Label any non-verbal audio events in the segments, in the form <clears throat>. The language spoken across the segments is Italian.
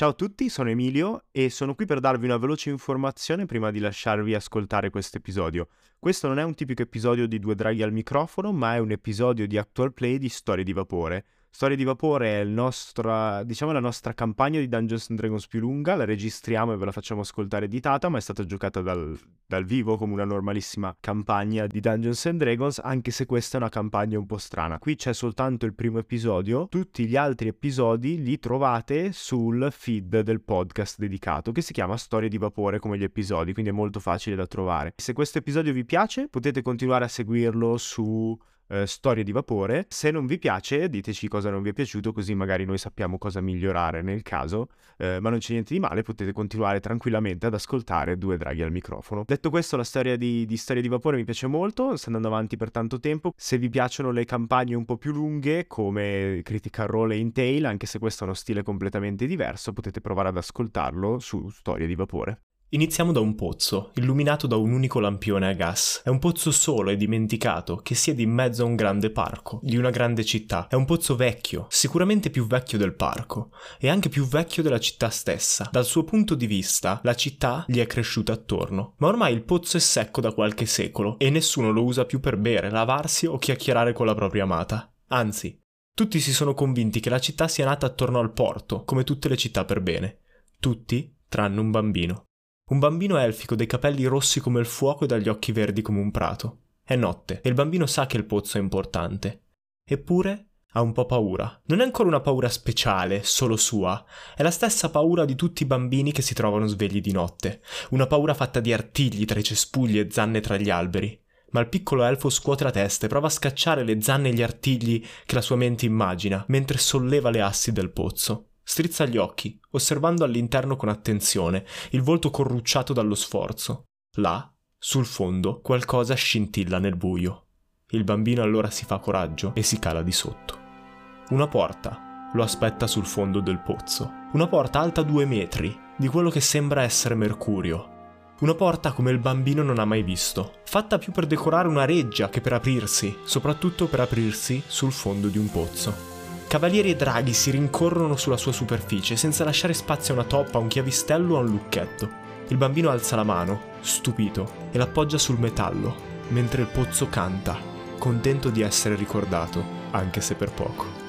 Ciao a tutti, sono Emilio e sono qui per darvi una veloce informazione prima di lasciarvi ascoltare questo episodio. Questo non è un tipico episodio di Due Draghi al microfono, ma è un episodio di Actual Play di Storie di Vapore. Storia di Vapore è nostra, diciamo, la nostra campagna di Dungeons and Dragons più lunga, la registriamo e ve la facciamo ascoltare editata, ma è stata giocata dal, dal vivo come una normalissima campagna di Dungeons and Dragons, anche se questa è una campagna un po' strana. Qui c'è soltanto il primo episodio, tutti gli altri episodi li trovate sul feed del podcast dedicato, che si chiama Storie di Vapore come gli episodi, quindi è molto facile da trovare. Se questo episodio vi piace, potete continuare a seguirlo su eh, storie di vapore. Se non vi piace, diteci cosa non vi è piaciuto, così magari noi sappiamo cosa migliorare nel caso. Eh, ma non c'è niente di male, potete continuare tranquillamente ad ascoltare due draghi al microfono. Detto questo, la storia di, di Storie di Vapore mi piace molto, sta andando avanti per tanto tempo. Se vi piacciono le campagne un po' più lunghe, come Critical Role e Intail, anche se questo è uno stile completamente diverso, potete provare ad ascoltarlo su Storie di Vapore. Iniziamo da un pozzo, illuminato da un unico lampione a gas. È un pozzo solo e dimenticato, che siede in mezzo a un grande parco, di una grande città. È un pozzo vecchio, sicuramente più vecchio del parco, e anche più vecchio della città stessa. Dal suo punto di vista, la città gli è cresciuta attorno. Ma ormai il pozzo è secco da qualche secolo, e nessuno lo usa più per bere, lavarsi o chiacchierare con la propria amata. Anzi, tutti si sono convinti che la città sia nata attorno al porto, come tutte le città per bene. Tutti, tranne un bambino. Un bambino elfico dai capelli rossi come il fuoco e dagli occhi verdi come un prato. È notte e il bambino sa che il pozzo è importante. Eppure ha un po' paura. Non è ancora una paura speciale, solo sua. È la stessa paura di tutti i bambini che si trovano svegli di notte. Una paura fatta di artigli tra i cespugli e zanne tra gli alberi. Ma il piccolo elfo scuote la testa e prova a scacciare le zanne e gli artigli che la sua mente immagina, mentre solleva le assi del pozzo. Strizza gli occhi, osservando all'interno con attenzione, il volto corrucciato dallo sforzo. Là, sul fondo, qualcosa scintilla nel buio. Il bambino allora si fa coraggio e si cala di sotto. Una porta lo aspetta sul fondo del pozzo. Una porta alta due metri, di quello che sembra essere mercurio. Una porta come il bambino non ha mai visto, fatta più per decorare una reggia che per aprirsi, soprattutto per aprirsi sul fondo di un pozzo. Cavalieri e draghi si rincorrono sulla sua superficie senza lasciare spazio a una toppa, a un chiavistello o a un lucchetto. Il bambino alza la mano, stupito, e l'appoggia sul metallo, mentre il pozzo canta, contento di essere ricordato, anche se per poco.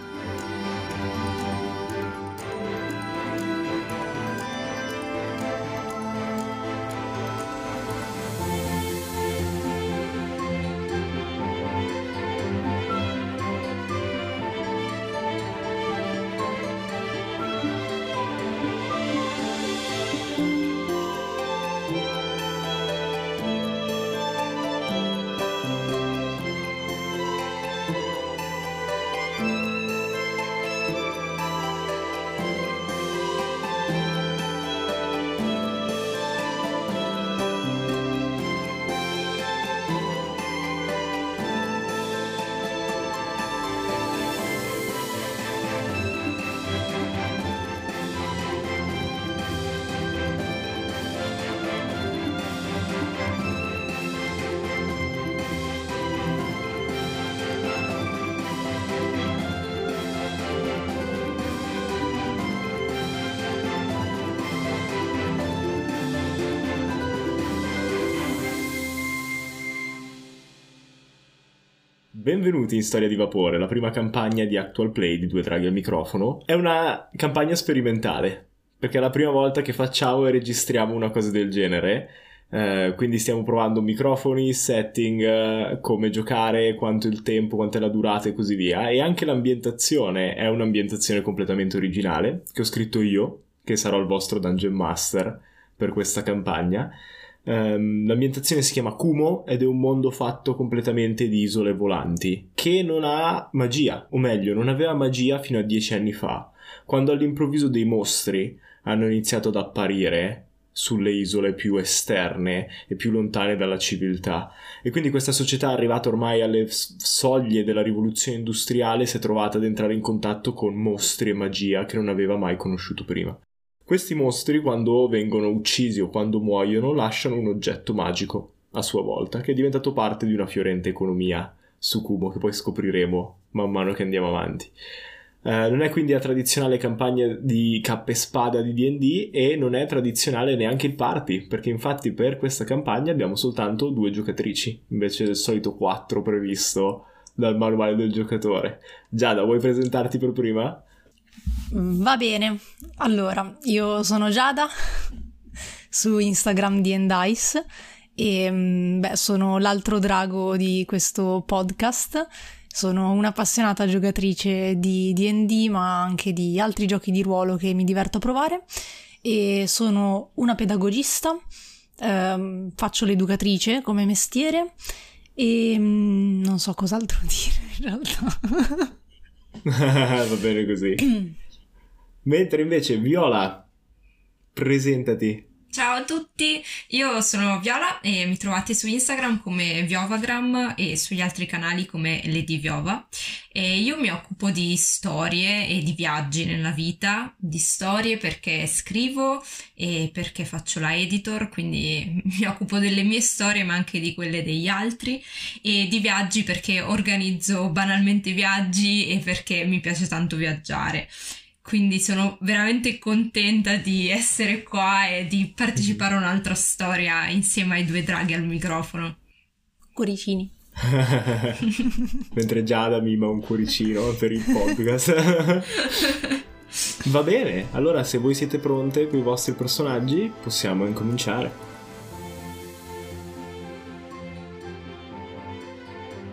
Benvenuti in Storia di Vapore, la prima campagna di Actual Play di Due Draghi al microfono. È una campagna sperimentale, perché è la prima volta che facciamo e registriamo una cosa del genere. Eh, quindi stiamo provando microfoni, setting, eh, come giocare, quanto il tempo, quanto è la durata e così via. E anche l'ambientazione è un'ambientazione completamente originale, che ho scritto io, che sarò il vostro Dungeon Master per questa campagna. Um, l'ambientazione si chiama Kumo ed è un mondo fatto completamente di isole volanti, che non ha magia, o meglio, non aveva magia fino a dieci anni fa, quando all'improvviso dei mostri hanno iniziato ad apparire sulle isole più esterne e più lontane dalla civiltà. E quindi questa società arrivata ormai alle soglie della rivoluzione industriale si è trovata ad entrare in contatto con mostri e magia che non aveva mai conosciuto prima. Questi mostri, quando vengono uccisi o quando muoiono, lasciano un oggetto magico a sua volta, che è diventato parte di una fiorente economia su Kubo, che poi scopriremo man mano che andiamo avanti. Uh, non è quindi la tradizionale campagna di cappa e spada di DD e non è tradizionale neanche il party, perché infatti per questa campagna abbiamo soltanto due giocatrici, invece del solito quattro previsto dal manuale del giocatore. Giada, vuoi presentarti per prima? Va bene, allora io sono Giada <laughs> su Instagram di Endice e mm, beh, sono l'altro drago di questo podcast. Sono un'appassionata giocatrice di DD, ma anche di altri giochi di ruolo che mi diverto a provare. E sono una pedagogista, ehm, faccio l'educatrice come mestiere e mm, non so cos'altro <laughs> dire in realtà. <laughs> Va bene così. <clears throat> Mentre invece Viola, presentati. Ciao a tutti, io sono Viola e mi trovate su Instagram come Viovagram e sugli altri canali come Lady Viova. E io mi occupo di storie e di viaggi nella vita, di storie perché scrivo e perché faccio la editor, quindi <laughs> mi occupo delle mie storie ma anche di quelle degli altri e di viaggi perché organizzo banalmente viaggi e perché mi piace tanto viaggiare quindi sono veramente contenta di essere qua e di partecipare a un'altra storia insieme ai due draghi al microfono. Cuoricini. <laughs> Mentre Giada mima un cuoricino per il podcast. <laughs> Va bene, allora se voi siete pronte con i vostri personaggi possiamo incominciare.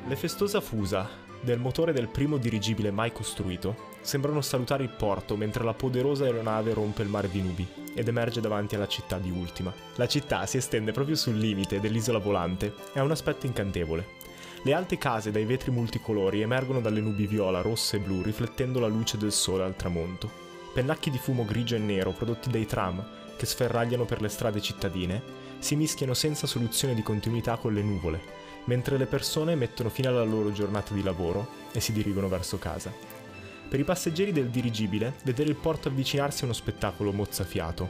Le festosa fusa del motore del primo dirigibile mai costruito sembrano salutare il porto mentre la poderosa aeronave rompe il mare di nubi ed emerge davanti alla città di Ultima. La città si estende proprio sul limite dell'isola volante e ha un aspetto incantevole. Le alte case dai vetri multicolori emergono dalle nubi viola, rosse e blu riflettendo la luce del sole al tramonto. Pennacchi di fumo grigio e nero prodotti dai tram, che sferragliano per le strade cittadine, si mischiano senza soluzione di continuità con le nuvole, mentre le persone mettono fine alla loro giornata di lavoro e si dirigono verso casa. Per i passeggeri del dirigibile, vedere il porto avvicinarsi è uno spettacolo mozzafiato,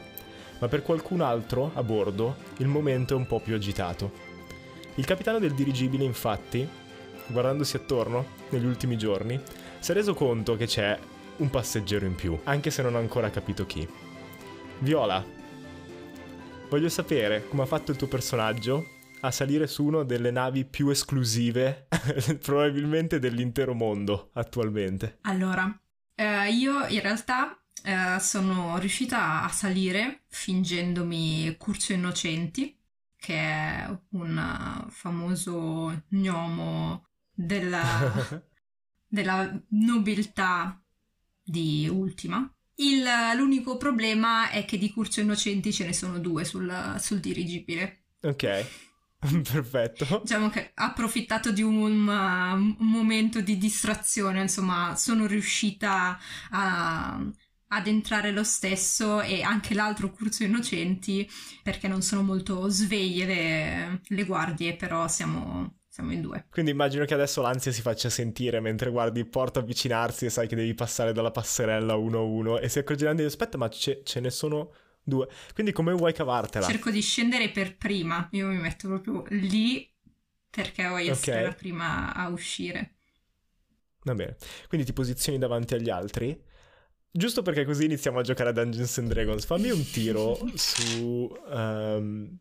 ma per qualcun altro, a bordo, il momento è un po' più agitato. Il capitano del dirigibile, infatti, guardandosi attorno negli ultimi giorni, si è reso conto che c'è un passeggero in più, anche se non ha ancora capito chi. Viola, voglio sapere come ha fatto il tuo personaggio a salire su una delle navi più esclusive <laughs> probabilmente dell'intero mondo attualmente. Allora, eh, io in realtà eh, sono riuscita a salire fingendomi Curcio Innocenti, che è un famoso gnomo della, <laughs> della nobiltà di Ultima. Il, l'unico problema è che di Curcio Innocenti ce ne sono due sul, sul dirigibile. Ok. <laughs> Perfetto. Diciamo che ha approfittato di un, uh, un, momento di distrazione, insomma, sono riuscita a, ad entrare lo stesso e anche l'altro Curso Innocenti perché non sono molto sveglie le, le guardie, però siamo, siamo in due. Quindi immagino che adesso l'ansia si faccia sentire mentre guardi il porto avvicinarsi e sai che devi passare dalla passerella uno a uno e si accorgeranno di aspetta ma ce, ce ne sono due. Quindi come vuoi cavartela? Cerco di scendere per prima. Io mi metto proprio lì perché voglio okay. essere la prima a uscire. Va bene. Quindi ti posizioni davanti agli altri. Giusto perché così iniziamo a giocare a Dungeons and Dragons. Fammi un tiro <laughs> su... Um,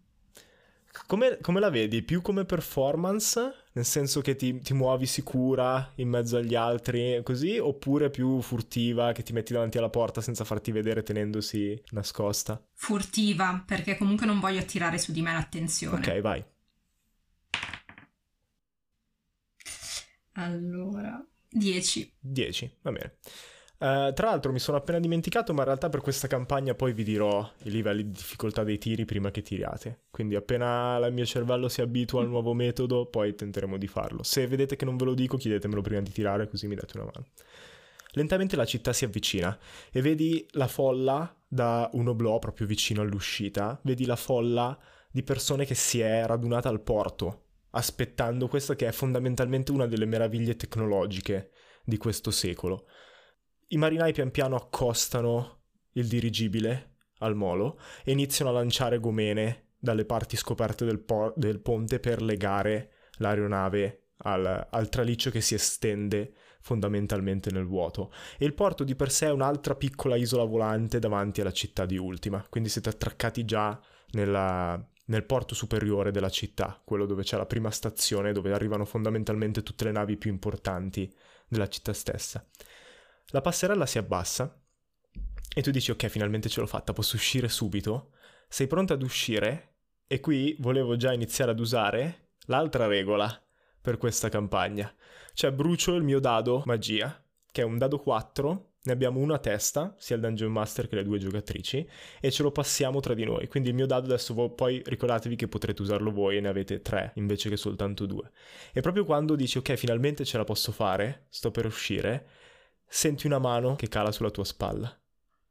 come, come, la vedi? Più come performance? Nel senso che ti, ti, muovi sicura in mezzo agli altri, così? Oppure più furtiva, che ti metti davanti alla porta senza farti vedere tenendosi nascosta? Furtiva, perché comunque non voglio attirare su di me l'attenzione. Ok, vai. Allora, 10. 10, va bene. Uh, tra l'altro mi sono appena dimenticato, ma in realtà per questa campagna poi vi dirò i livelli di difficoltà dei tiri prima che tiriate. Quindi appena il mio cervello si abitua al nuovo metodo, poi tenteremo di farlo. Se vedete che non ve lo dico, chiedetemelo prima di tirare, così mi date una mano. Lentamente la città si avvicina e vedi la folla da un oblò proprio vicino all'uscita. Vedi la folla di persone che si è radunata al porto, aspettando questa che è fondamentalmente una delle meraviglie tecnologiche di questo secolo i marinai pian piano accostano il dirigibile al molo e iniziano a lanciare gomene dalle parti scoperte del, po- del ponte per legare l'aeronave al, al traliccio che si estende fondamentalmente nel vuoto. E il porto di per sé è un'altra piccola isola volante davanti alla città di Ultima, quindi siete attraccati già nella, nel porto superiore della città, quello dove c'è la prima stazione dove arrivano fondamentalmente tutte le navi più importanti della città stessa. La passerella si abbassa e tu dici ok, finalmente ce l'ho fatta, posso uscire subito. Sei pronta ad uscire e qui volevo già iniziare ad usare l'altra regola per questa campagna. Cioè brucio il mio dado magia, che è un dado 4 ne abbiamo uno a testa, sia il Dungeon Master che le due giocatrici, e ce lo passiamo tra di noi. Quindi il mio dado adesso vo- poi ricordatevi che potrete usarlo voi e ne avete tre invece che soltanto due. E proprio quando dici ok, finalmente ce la posso fare, sto per uscire, senti una mano che cala sulla tua spalla.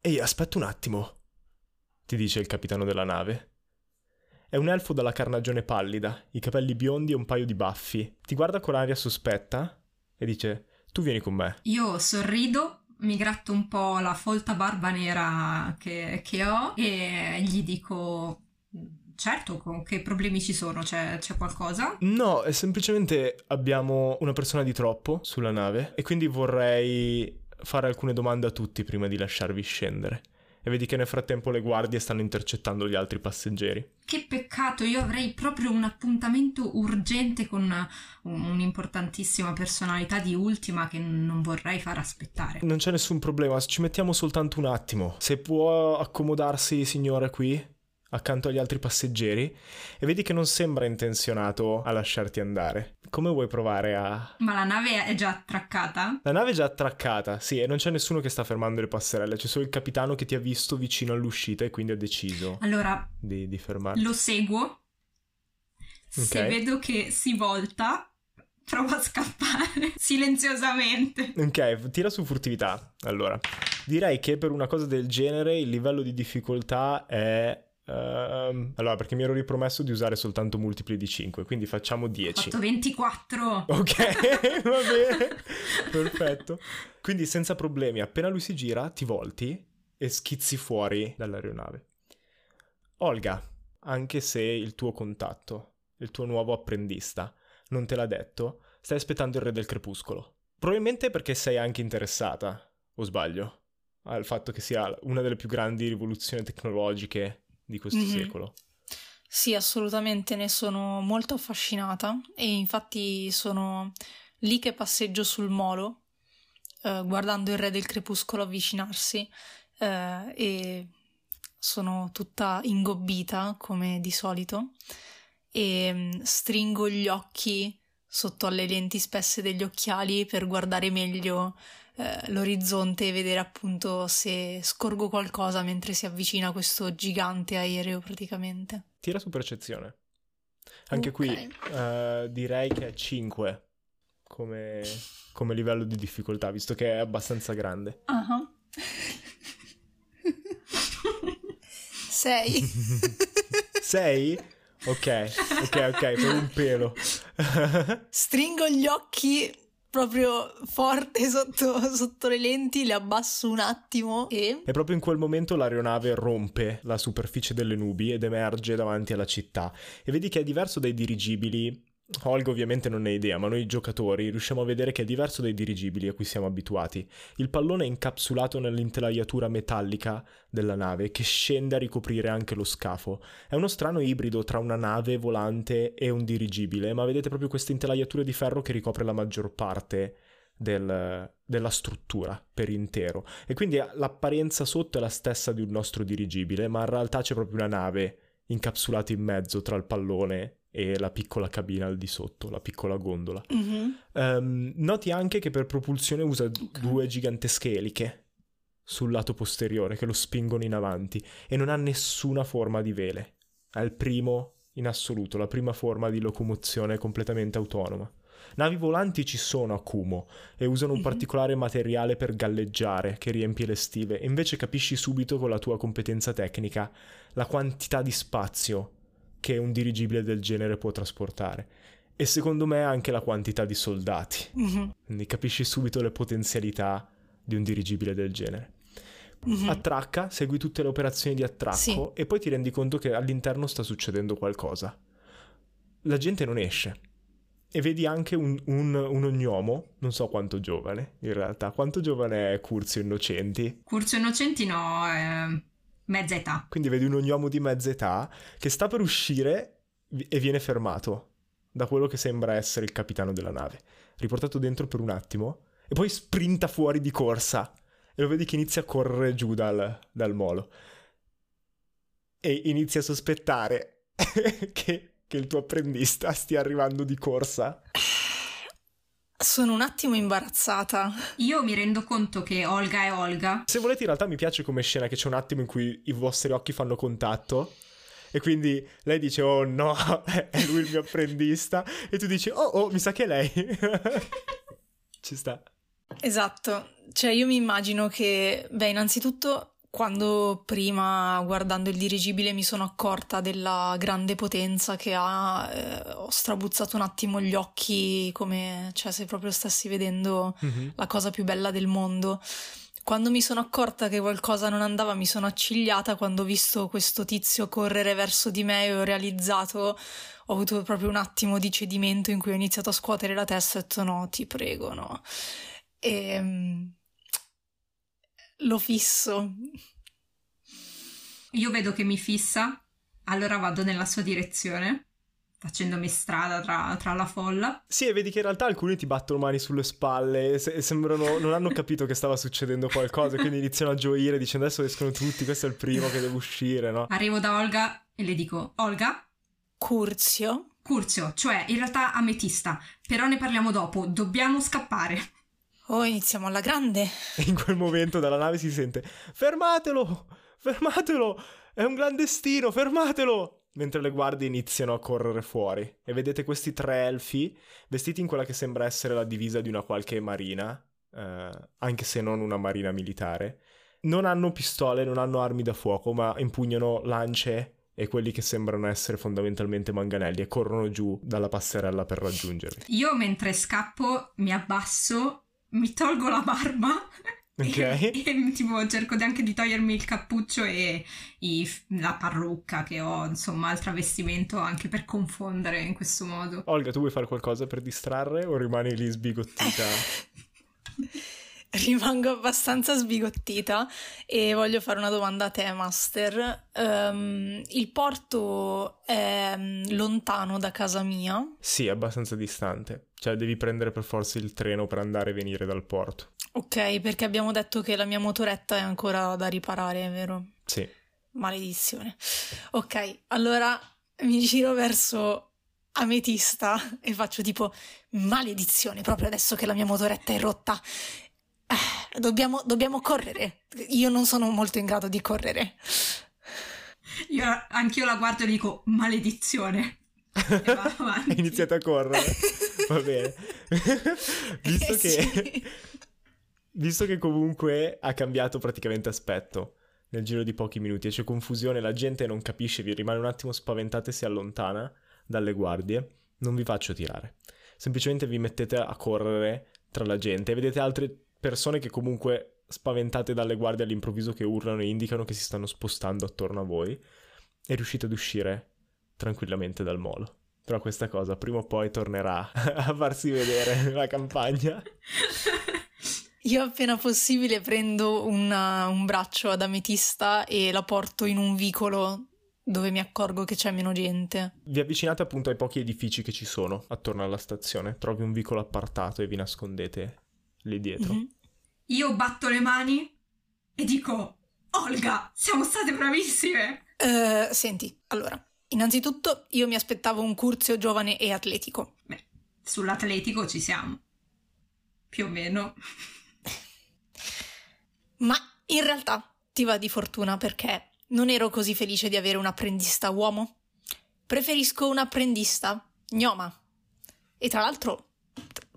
Ehi, aspetta un attimo, ti dice il capitano della nave. È un elfo dalla carnagione pallida, i capelli biondi e un paio di baffi. Ti guarda con aria sospetta e dice: Tu vieni con me. Io sorrido mi gratto un po' la folta barba nera che, che ho e gli dico certo, con che problemi ci sono? C'è, c'è, qualcosa? No, è semplicemente abbiamo una persona di troppo sulla nave e quindi vorrei fare alcune domande a tutti prima di lasciarvi scendere e vedi che nel frattempo le guardie stanno intercettando gli altri passeggeri. Che peccato, io avrei proprio un appuntamento urgente con una, un'importantissima personalità di Ultima che non vorrei far aspettare. Non c'è nessun problema, ci mettiamo soltanto un attimo. Se può accomodarsi, signore, qui? Accanto agli altri passeggeri e vedi che non sembra intenzionato a lasciarti andare. Come vuoi provare a... Ma la nave è già attraccata? La nave è già attraccata, sì, e non c'è nessuno che sta fermando le passerelle, c'è solo il capitano che ti ha visto vicino all'uscita e quindi ha deciso allora, di, di fermarti. Lo seguo. Okay. Se vedo che si volta, provo a scappare <laughs> silenziosamente. Ok, tira su furtività. Allora, direi che per una cosa del genere il livello di difficoltà è Uh, allora, perché mi ero ripromesso di usare soltanto multipli di 5, quindi facciamo 10. Ho fatto 24. Ok, <laughs> va bene. <laughs> Perfetto. Quindi senza problemi, appena lui si gira, ti volti e schizzi fuori dall'aeronave. Olga, anche se il tuo contatto, il tuo nuovo apprendista, non te l'ha detto, stai aspettando il re del crepuscolo. Probabilmente perché sei anche interessata, o sbaglio, al fatto che sia una delle più grandi rivoluzioni tecnologiche di questo mm-hmm. secolo. Sì, assolutamente ne sono molto affascinata e infatti sono lì che passeggio sul molo, eh, guardando il re del crepuscolo avvicinarsi eh, e sono tutta ingobbita come di solito e mm, stringo gli occhi sotto alle lenti spesse degli occhiali per guardare meglio eh, l'orizzonte e vedere appunto se scorgo qualcosa mentre si avvicina questo gigante aereo praticamente. Tira su percezione. Anche okay. qui uh, direi che è 5 come, come, livello di difficoltà, visto che è abbastanza grande. Uh-huh. 6. 6? Ok, ok, ok, per un pelo. Stringo gli occhi proprio forte <laughs> sotto, sotto, le lenti, le abbasso un attimo e... E proprio in quel momento l'aeronave rompe la superficie delle nubi ed emerge davanti alla città. E vedi che è diverso dai dirigibili Olga ovviamente non ne ha idea, ma noi giocatori riusciamo a vedere che è diverso dai dirigibili a cui siamo abituati. Il pallone è incapsulato nell'intelaiatura metallica della nave che scende a ricoprire anche lo scafo. È uno strano ibrido tra una nave volante e un dirigibile, ma vedete proprio questa intelaiatura di ferro che ricopre la maggior parte del, della struttura per intero. E quindi l'apparenza sotto è la stessa di un nostro dirigibile, ma in realtà c'è proprio una nave incapsulata in mezzo tra il pallone e la piccola cabina al di sotto, la piccola gondola. Mm-hmm. Um, noti anche che per propulsione usa okay. due gigantesche eliche sul lato posteriore che lo spingono in avanti e non ha nessuna forma di vele. È il primo in assoluto, la prima forma di locomozione completamente autonoma. Navi volanti ci sono a Kumo e usano un mm-hmm. particolare materiale per galleggiare che riempie le stive e invece capisci subito con la tua competenza tecnica la quantità di spazio che un dirigibile del genere può trasportare. E secondo me anche la quantità di soldati. Mm-hmm. Quindi capisci subito le potenzialità di un dirigibile del genere. Mm-hmm. Attracca, segui tutte le operazioni di attracco sì. e poi ti rendi conto che all'interno sta succedendo qualcosa. La gente non esce. e vedi anche un, un, un, ognomo, non so quanto giovane in realtà. Quanto giovane è Curzio Innocenti? Curzio Innocenti no, eh, mezza età. Quindi vedi un ognomo di mezza età che sta per uscire e viene fermato da quello che sembra essere il capitano della nave. Riportato dentro per un attimo e poi sprinta fuori di corsa e lo vedi che inizia a correre giù dal, dal molo. E inizia a sospettare <laughs> che che il tuo apprendista stia arrivando di corsa? Sono un attimo imbarazzata. Io mi rendo conto che Olga è Olga. Se volete, in realtà mi piace come scena che c'è un attimo in cui i vostri occhi fanno contatto. E quindi lei dice: Oh no, <laughs> è lui il mio apprendista. E tu dici: Oh, oh, mi sa che è lei. <laughs> Ci sta. Esatto. Cioè, io mi immagino che, beh, innanzitutto quando prima guardando il dirigibile mi sono accorta della grande potenza che ha, eh, ho strabuzzato un attimo gli occhi come cioè, se proprio stessi vedendo mm-hmm. la cosa più bella del mondo. Quando mi sono accorta che qualcosa non andava mi sono accigliata, quando ho visto questo tizio correre verso di me e ho realizzato, ho avuto proprio un attimo di cedimento in cui ho iniziato a scuotere la testa e ho detto no, ti prego, no. E ehm, lo fisso. Io vedo che mi fissa, allora vado nella sua direzione, facendomi strada tra, tra, la folla. Sì, e vedi che in realtà alcuni ti battono mani sulle spalle e, se- sembrano non hanno capito che stava succedendo qualcosa, quindi iniziano a gioire dicendo adesso escono tutti, questo è il primo che deve uscire, no? Arrivo da Olga e le dico, Olga? Curzio? Curzio, cioè in realtà ametista, però ne parliamo dopo, dobbiamo scappare. Oh, iniziamo alla grande. E <laughs> in quel momento dalla nave si sente: Fermatelo! Fermatelo! È un clandestino, fermatelo! Mentre le guardie iniziano a correre fuori. E vedete questi tre elfi vestiti in quella che sembra essere la divisa di una qualche marina, eh, anche se non una marina militare. Non hanno pistole, non hanno armi da fuoco, ma impugnano lance e quelli che sembrano essere fondamentalmente manganelli e corrono giù dalla passerella per raggiungerli. Io mentre scappo mi abbasso mi tolgo la barba <laughs> Ok. E, e tipo cerco anche di togliermi il cappuccio e i, la parrucca che ho, insomma, il travestimento anche per confondere in questo modo. Olga, tu vuoi fare qualcosa per distrarre o rimani lì sbigottita? <laughs> Rimango abbastanza sbigottita e voglio fare una domanda a te, Master. Um, il porto è mm, lontano da casa mia? Sì, è abbastanza distante. Cioè, devi prendere per forza il treno per andare e venire dal porto. Ok, perché abbiamo detto che la mia motoretta è ancora da riparare, vero? Sì. Maledizione. Ok, allora mi giro verso Ametista e faccio tipo maledizione proprio adesso che la mia motoretta è rotta eh, dobbiamo, dobbiamo correre. Io non sono molto in grado di correre. Io anch'io la guardo e dico maledizione. <laughs> E Iniziate a correre. <laughs> Va bene. <laughs> visto, eh, che, sì. <laughs> visto che comunque ha cambiato praticamente aspetto nel giro di pochi minuti e c'è confusione, la gente non capisce, vi rimane un attimo spaventata e si allontana dalle guardie, non vi faccio tirare. Semplicemente vi mettete a correre tra la gente e vedete altre persone che comunque spaventate dalle guardie all'improvviso che urlano e indicano che si stanno spostando attorno a voi e riuscite ad uscire tranquillamente dal molo. Però questa cosa prima o poi tornerà <laughs> a farsi vedere <laughs> nella campagna. Io appena possibile prendo una, un braccio ad ametista e la porto in un vicolo dove mi accorgo che c'è meno gente. Vi avvicinate appunto ai pochi edifici che ci sono attorno alla stazione, trovi un vicolo appartato e vi nascondete lì dietro. Mm-hmm. Io batto le mani e dico: Olga, siamo state bravissime! Uh, senti, allora, innanzitutto io mi aspettavo un Curzio giovane e atletico. Beh, sull'atletico ci siamo. Più o meno. Ma in realtà ti va di fortuna perché non ero così felice di avere un apprendista uomo. Preferisco un apprendista gnoma. E tra l'altro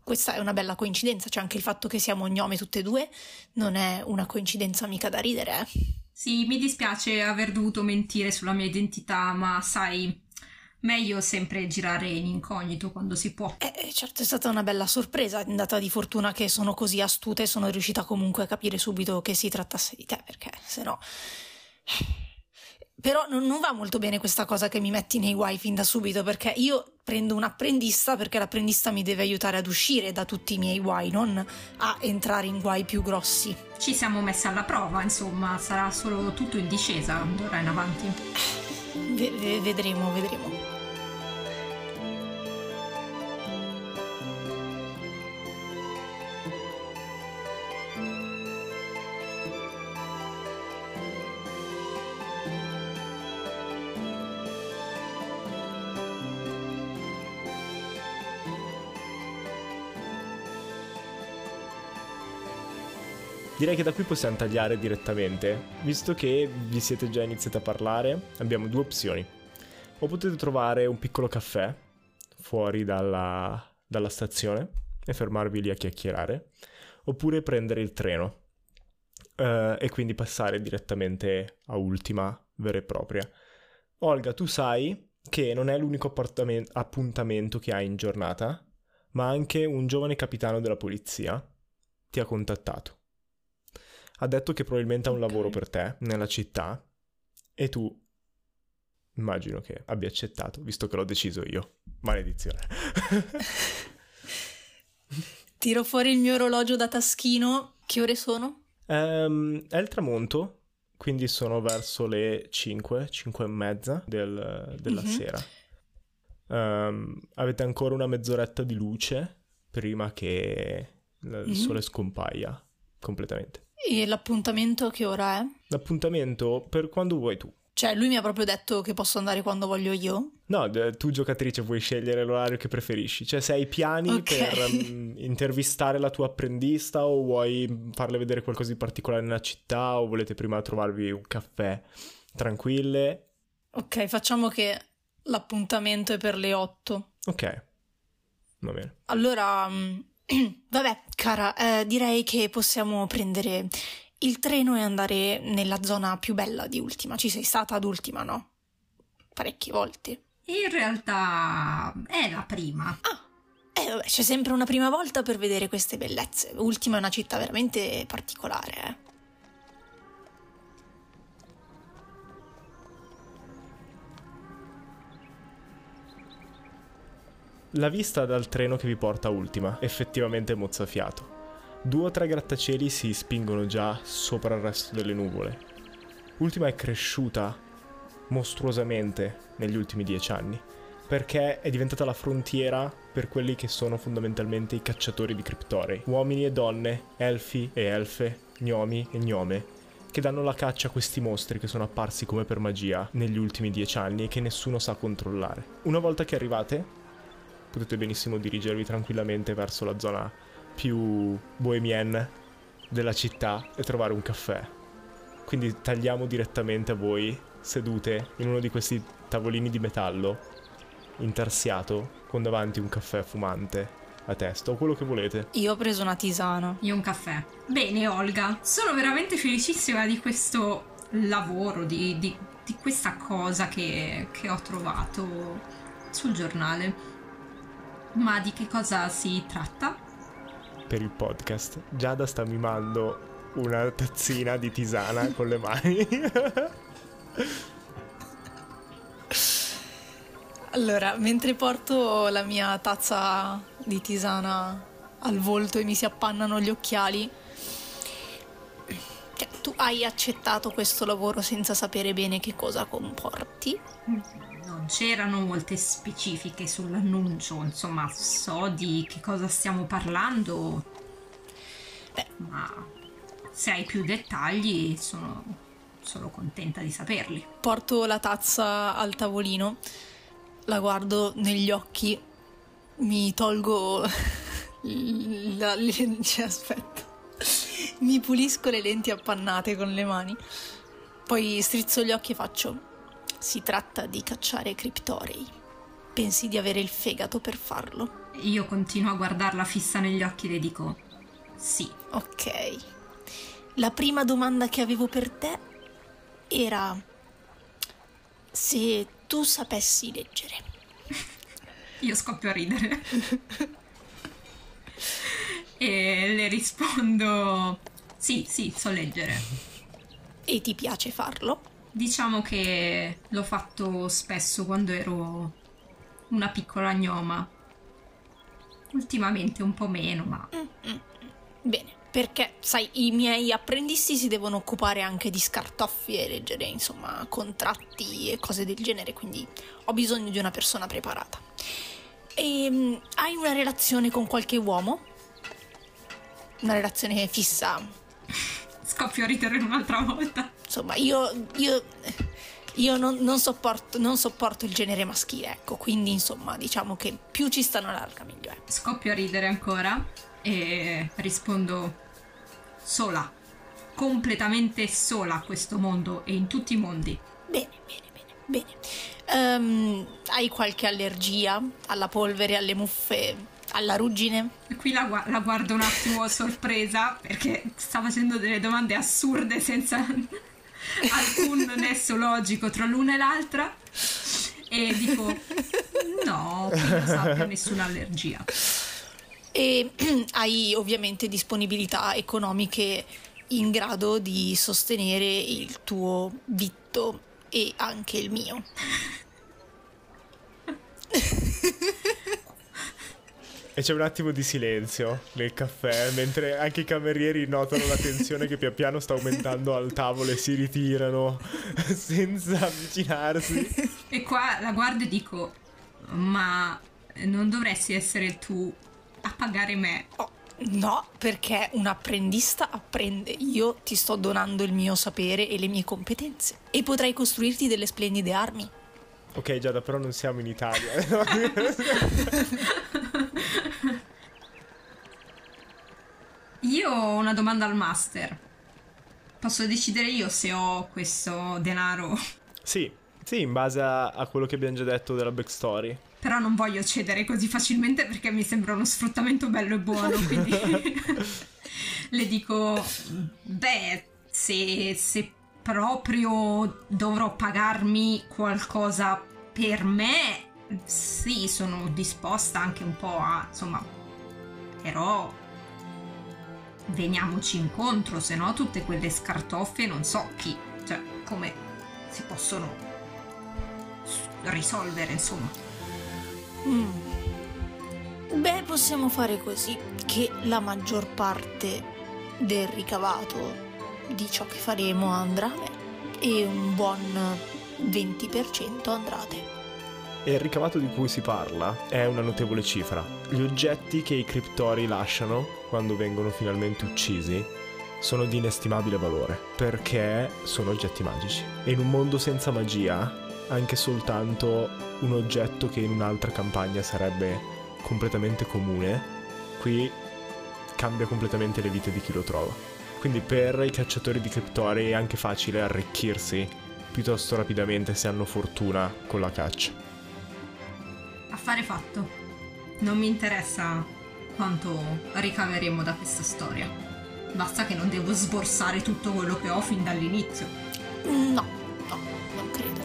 questa è una bella coincidenza, c'è anche il fatto che siamo gnome tutte e due, non è una coincidenza mica da ridere. Eh. Sì, mi dispiace aver dovuto mentire sulla mia identità, ma sai, meglio sempre girare in incognito quando si può. Eh, eh certo, è stata una bella sorpresa, andata di fortuna che sono così astuta e sono riuscita comunque a capire subito che si trattasse di te, perché se no... Però non, non, va molto bene questa cosa che mi metti nei guai fin da subito, perché io prendo un apprendista perché l'apprendista mi deve aiutare ad uscire da tutti i miei guai, non a entrare in guai più grossi. Ci siamo messi alla prova, insomma, sarà solo tutto in discesa d'ora in avanti. V- vedremo, vedremo. Direi che da qui possiamo tagliare direttamente, visto che vi siete già iniziati a parlare, abbiamo due opzioni. O potete trovare un piccolo caffè fuori dalla, dalla stazione e fermarvi lì a chiacchierare, oppure prendere il treno uh, e quindi passare direttamente a ultima vera e propria. Olga, tu sai che non è l'unico appuntamento che hai in giornata, ma anche un giovane capitano della polizia ti ha contattato ha detto che probabilmente ha un okay. lavoro per te nella città e tu immagino che abbia accettato, visto che l'ho deciso io. Maledizione. <laughs> Tiro fuori il mio orologio da taschino. Che ore sono? Um, è il tramonto, quindi sono verso le 5, 5 e mezza del, della mm-hmm. sera. Um, avete ancora una mezz'oretta di luce prima che il mm-hmm. sole scompaia completamente. E l'appuntamento che ora è? L'appuntamento per quando vuoi tu. Cioè, lui mi ha proprio detto che posso andare quando voglio io? No, tu giocatrice puoi scegliere l'orario che preferisci. Cioè, se hai piani okay. per um, <laughs> intervistare la tua apprendista o vuoi farle vedere qualcosa di particolare nella città o volete prima trovarvi un caffè tranquille. Ok, facciamo che l'appuntamento è per le 8. Ok, va bene. Allora, um, <clears throat> Vabbè, cara, eh, direi che possiamo prendere il treno e andare nella zona più bella di Ultima. Ci sei stata ad Ultima, no? Parecchie volte. In realtà è la prima. Ah, eh vabbè, c'è sempre una prima volta per vedere queste bellezze. Ultima è una città veramente particolare, eh. La vista dal treno che vi porta a Ultima, effettivamente mozzafiato. Due o tre grattacieli si spingono già sopra il resto delle nuvole. Ultima è cresciuta mostruosamente negli ultimi dieci anni, perché è diventata la frontiera per quelli che sono fondamentalmente i cacciatori di criptorei, uomini e donne, elfi e elfe, gnomi e gnome, che danno la caccia a questi mostri che sono apparsi come per magia negli ultimi dieci anni e che nessuno sa controllare. Una volta che arrivate, potete benissimo dirigervi tranquillamente verso la zona più bohemienne della città e trovare un caffè. Quindi tagliamo direttamente a voi sedute in uno di questi tavolini di metallo intarsiato con davanti un caffè fumante a testa o quello che volete. Io ho preso una tisana. Io un caffè. Bene, Olga, sono veramente felicissima di questo lavoro, di, di, di questa cosa che, che ho trovato sul giornale. Ma di che cosa si tratta? Per il podcast, Giada sta mimando una tazzina di tisana con le mani. <laughs> allora, mentre porto la mia tazza di tisana al volto e mi si appannano gli occhiali, cioè, tu hai accettato questo lavoro senza sapere bene che cosa comporti? Mm c'erano molte specifiche sull'annuncio, insomma so di che cosa stiamo parlando, Beh, ma se hai più dettagli sono, sono contenta di saperli. Porto la tazza al tavolino, la guardo negli occhi, mi tolgo <laughs> la lente, aspetta, mi pulisco le lenti appannate con le mani, poi strizzo gli occhi e faccio si tratta di cacciare criptorei. Pensi di avere il fegato per farlo? Io continuo a guardarla fissa negli occhi e le dico sì. Ok. La prima domanda che avevo per te era se tu sapessi leggere. <laughs> Io scoppio a ridere. <laughs> e le rispondo sì, sì, so leggere. E ti piace farlo? Diciamo che l'ho fatto spesso quando ero una piccola gnoma. Ultimamente un po' meno, ma Bene, perché sai, i miei apprendisti si devono occupare anche di scartoffi e leggere, insomma, contratti e cose del genere, quindi ho bisogno di una persona preparata. E hai una relazione con qualche uomo? Una relazione fissa? <laughs> scoppio a ridere un'altra volta. Insomma, io, io, io non, non sopporto, non sopporto il genere maschile, ecco, quindi insomma, diciamo che più ci stanno larga meglio è. Scoppio a ridere ancora e rispondo sola, completamente sola a questo mondo e in tutti i mondi. Bene, bene, bene, bene. Ehm, hai qualche allergia alla polvere, alle muffe, alla ruggine? Qui la, la guardo un attimo sorpresa perché sta facendo delle domande assurde senza alcun nesso logico tra l'una e l'altra e dico no, che io sappia nessuna allergia. E <clears throat> hai ovviamente disponibilità economiche in grado di sostenere il tuo vitto e anche il mio. <laughs> E c'è un attimo di silenzio nel caffè, mentre anche i camerieri notano la tensione che pian piano sta aumentando al tavolo e si ritirano <laughs> senza avvicinarsi. E qua la guardo e dico ma non dovresti essere tu a pagare me. Oh, no, perché un apprendista apprende. Io ti sto donando il mio sapere e le mie competenze. E potrai costruirti delle splendide armi. Ok Giada, però non siamo in Italia. <laughs> <laughs> <laughs> Io ho una domanda al master. Posso decidere io se ho questo denaro, <laughs> sì, sì, in base a, a quello che abbiamo già detto della backstory. però non voglio cedere così facilmente perché mi sembra uno sfruttamento bello e buono, <laughs> quindi le dico, beh, se, se proprio dovrò pagarmi qualcosa per me, sì, sono disposta anche un po' a, insomma, però veniamoci incontro, se no tutte quelle scartoffie non so chi, cioè come si possono risolvere, insomma. Mm. Beh, possiamo fare così, che la maggior parte del ricavato di ciò che faremo andrà a me e un buon 20% andrà a te. E il ricavato di cui si parla è una notevole cifra. Gli oggetti che i criptori lasciano quando vengono finalmente uccisi sono di inestimabile valore perché sono oggetti magici. E in un mondo senza magia, anche soltanto un oggetto che in un'altra campagna sarebbe completamente comune, qui cambia completamente le vite di chi lo trova. Quindi per i cacciatori di criptori è anche facile arricchirsi piuttosto rapidamente se hanno fortuna con la caccia. Affare fatto. Non mi interessa quanto ricaveremo da questa storia. Basta che non devo sborsare tutto quello che ho fin dall'inizio. No, no, non credo.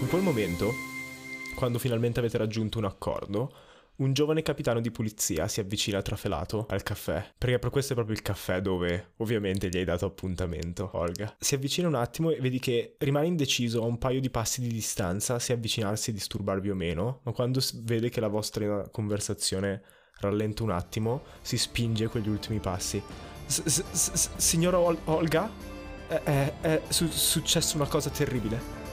In quel momento, quando finalmente avete raggiunto un accordo, un giovane capitano di polizia si avvicina trafelato al caffè, perché per questo è proprio il caffè dove ovviamente gli hai dato appuntamento, Olga. Si avvicina un attimo e vedi che rimane indeciso a un paio di passi di distanza se avvicinarsi e disturbarvi o meno, ma quando vede che la vostra conversazione rallenta un attimo, si spinge quegli ultimi passi. Signora Ol- Olga? È, è- è su- successa una cosa terribile.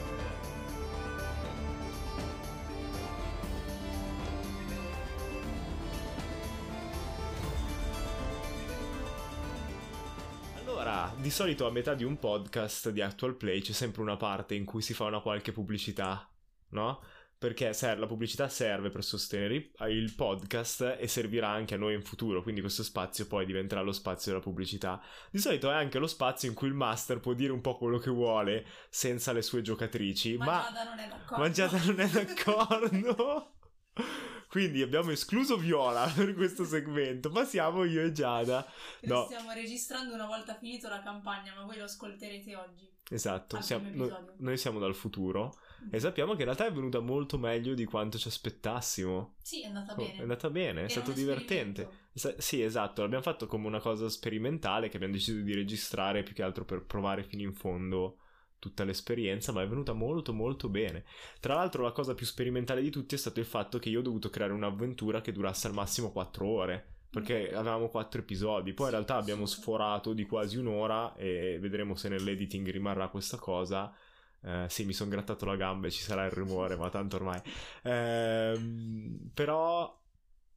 Solito a metà di un podcast di Actual Play c'è sempre una parte in cui si fa una qualche pubblicità, no? Perché ser- la pubblicità serve per sostenere il podcast e servirà anche a noi in futuro, quindi questo spazio poi diventerà lo spazio della pubblicità. Di solito è anche lo spazio in cui il master può dire un po' quello che vuole senza le sue giocatrici, ma... non è d'accordo. Mangiata non è <laughs> d'accordo. Quindi abbiamo escluso Viola per questo segmento, ma siamo io e Giada. No. Stiamo registrando una volta finito la campagna, ma voi lo ascolterete oggi. Esatto, siamo, no, noi siamo dal futuro e sappiamo che in realtà è venuta molto meglio di quanto ci aspettassimo. Sì, è andata bene. È andata bene, è Era stato divertente. Sì, esatto, l'abbiamo fatto come una cosa sperimentale che abbiamo deciso di registrare più che altro per provare fino in fondo tutta l'esperienza, ma è venuta molto molto bene. Tra l'altro la cosa più sperimentale di tutti è stato il fatto che io ho dovuto creare un'avventura che durasse al massimo 4 ore perché mm. avevamo quattro episodi, poi in realtà abbiamo sforato di quasi un'ora e vedremo se nell'editing rimarrà questa cosa. Eh, sì, mi sono grattato la gamba e ci sarà il rumore, ma tanto ormai. Eh, però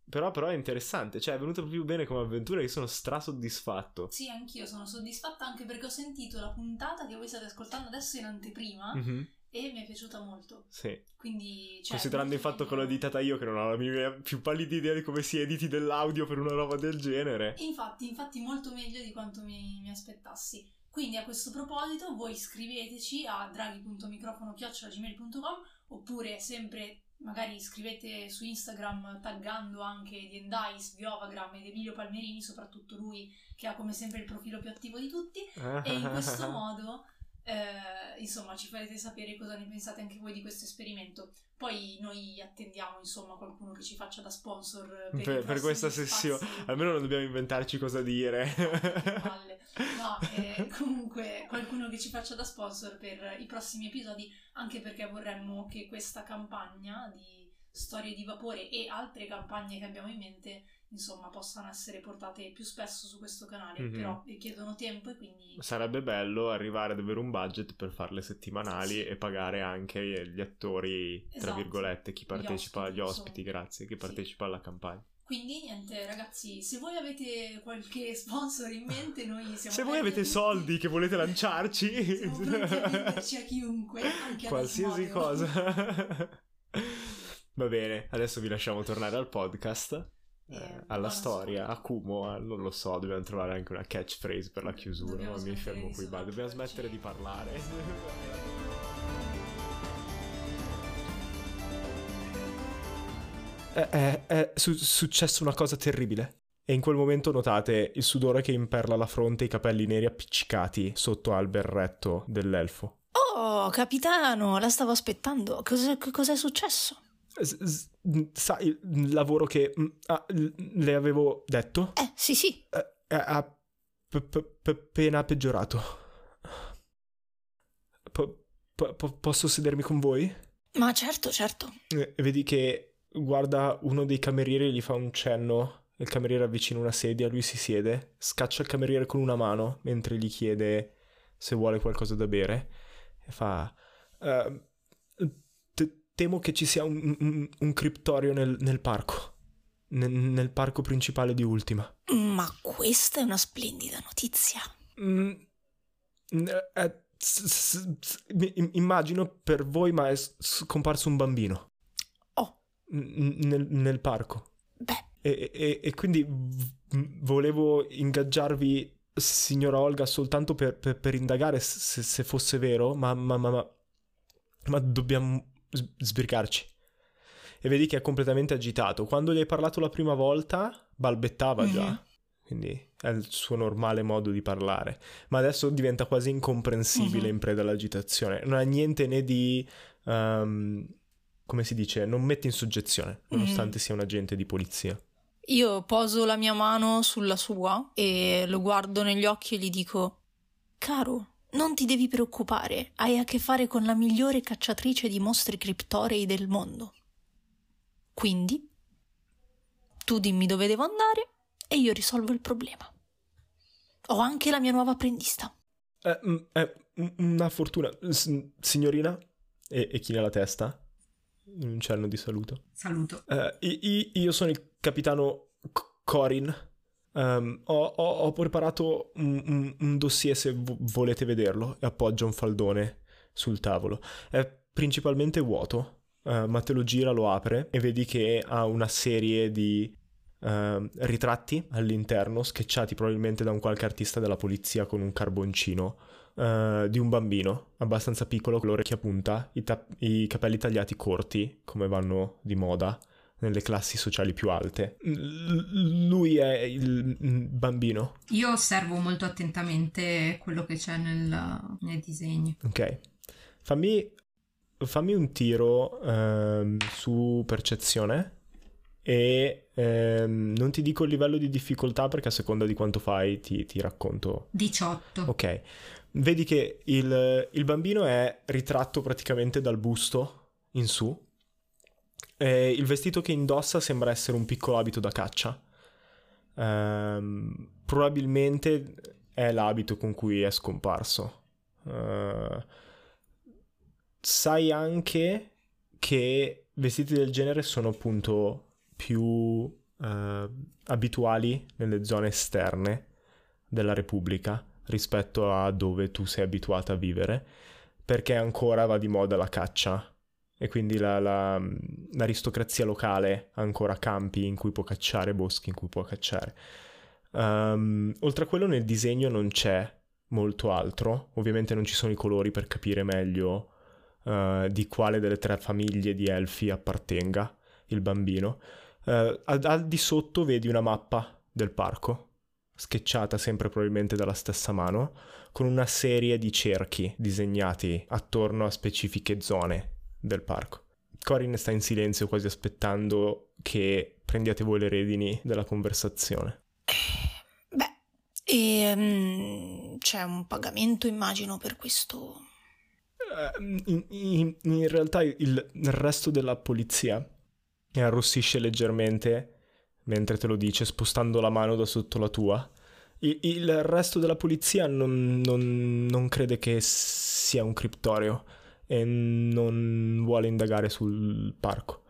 però, però, è interessante, cioè è venuto proprio bene come avventura, io sono strasoddisfatto. Sì, anch'io sono soddisfatta anche perché ho sentito la puntata che voi state ascoltando adesso in anteprima mm-hmm. e mi è piaciuta molto. Sì. Quindi, cioè, Considerando il fatto che l'ho editata io, che non ho la mia più pallida idea di come si editi dell'audio per una roba del genere. Infatti, infatti molto meglio di quanto mi, mi aspettassi. Quindi a questo proposito voi scriveteci a draghi.microfono.gmail.com oppure sempre magari scrivete su Instagram taggando anche Diendais, Viovagram ed Emilio Palmerini, soprattutto lui che ha come sempre il profilo più attivo di tutti. E in questo <laughs> modo eh, insomma ci farete sapere cosa ne pensate anche voi di questo esperimento. Poi noi attendiamo insomma qualcuno che ci faccia da sponsor per, per, per questa sessione. almeno non dobbiamo inventarci cosa dire no eh, comunque qualcuno che ci faccia da sponsor per i prossimi episodi anche perché vorremmo che questa campagna di storie di vapore e altre campagne che abbiamo in mente insomma possano essere portate più spesso su questo canale mm-hmm. però richiedono tempo e quindi sarebbe bello arrivare ad avere un budget per farle settimanali sì. e pagare anche gli attori esatto. tra virgolette chi partecipa gli ospiti, gli ospiti grazie chi partecipa sì. alla campagna quindi niente ragazzi, se voi avete qualche sponsor in mente noi siamo... Se voi avete tutti. soldi che volete lanciarci... siamo pronti a venderci a chiunque, anche Qualsiasi cosa. Va bene, adesso vi lasciamo tornare al podcast. Eh, alla storia, a Kumo, a, non lo so, dobbiamo trovare anche una catchphrase per la chiusura, ma mi fermo qui, ma dobbiamo smettere di parlare. <laughs> è, è, è su- successa una cosa terribile. E in quel momento notate il sudore che imperla la fronte e i capelli neri appiccicati sotto al berretto dell'elfo. Oh, capitano, la stavo aspettando. Cos'è, cos'è successo? sai il lavoro che mm, ah, le avevo detto? Eh, sì, sì. Eh, ha p- p- appena peggiorato. Po- po- posso sedermi con voi? Ma certo, certo. Eh, vedi che guarda uno dei camerieri e gli fa un cenno. Il cameriere avvicina una sedia, lui si siede, scaccia il cameriere con una mano mentre gli chiede se vuole qualcosa da bere e fa... Uh, temo che ci sia un, un, un criptorio nel, nel parco. Nel, parco principale di Ultima. Ma questa è una splendida notizia. Mm, eh s- s- s- immagino per voi, ma è scomparso un bambino. Oh. N- nel, parco. Beh. E, e, e quindi volevo ingaggiarvi, signora Olga, soltanto per, per, per indagare se, se, fosse vero, ma, ma, ma, ma, ma dobbiamo sbrigarci. E vedi che è completamente agitato. Quando gli hai parlato la prima volta, balbettava mm-hmm. già. Mhm. Quindi è il suo normale modo di parlare. Ma adesso diventa quasi incomprensibile mm-hmm. in preda all'agitazione. Non ha niente né di... Um, come si dice? Non mette in soggezione, nonostante mm-hmm. sia un agente di polizia. Io poso la mia mano sulla sua e lo guardo negli occhi e gli dico: Caro, non ti devi preoccupare, hai a che fare con la migliore cacciatrice di mostri criptorei del mondo. Quindi, tu dimmi dove devo andare e io risolvo il problema. Ho anche la mia nuova apprendista. È, mm, è una fortuna, S- signorina? E, e china la testa in un cenno di saluto. Saluto. Uh, io sono il capitano Corin Um, ho, ho, ho, preparato un, un, un dossier se v- volete vederlo e appoggio un faldone sul tavolo. È principalmente vuoto, uh, ma te lo gira, lo apre e vedi che ha una serie di uh, ritratti all'interno, sketchati probabilmente da un qualche artista della polizia con un carboncino, uh, di un bambino abbastanza piccolo con le orecchie a punta, i, ta- i capelli tagliati corti, come vanno di moda nelle classi sociali più alte. L- lui è il bambino. Io osservo molto attentamente quello che c'è nel, nei disegni. Ok. Fammi, fammi un tiro ehm, su percezione e ehm, non ti dico il livello di difficoltà perché a seconda di quanto fai ti, ti racconto. 18. Ok. Vedi che il, il bambino è ritratto praticamente dal busto in su e il vestito che indossa sembra essere un piccolo abito da caccia. Um, probabilmente è l'abito con cui è scomparso. Uh, sai anche che vestiti del genere sono appunto più uh, abituali nelle zone esterne della Repubblica rispetto a dove tu sei abituato a vivere, perché ancora va di moda la caccia e quindi la, la, l'aristocrazia locale ha ancora campi in cui può cacciare, boschi in cui può cacciare. Um, oltre a quello nel disegno non c'è molto altro, ovviamente non ci sono i colori per capire meglio uh, di quale delle tre famiglie di elfi appartenga il bambino. Uh, al, al di sotto vedi una mappa del parco, sketchata sempre probabilmente dalla stessa mano, con una serie di cerchi disegnati attorno a specifiche zone del parco. Corin sta in silenzio quasi aspettando che prendiate voi le redini della conversazione. Beh, e, um, c'è un pagamento immagino per questo. Uh, in, in, in, realtà il, il resto della polizia arrossisce leggermente mentre te lo dice, spostando la mano da sotto la tua. Il, resto della polizia non, non, non crede che sia un criptorio e non vuole indagare sul parco.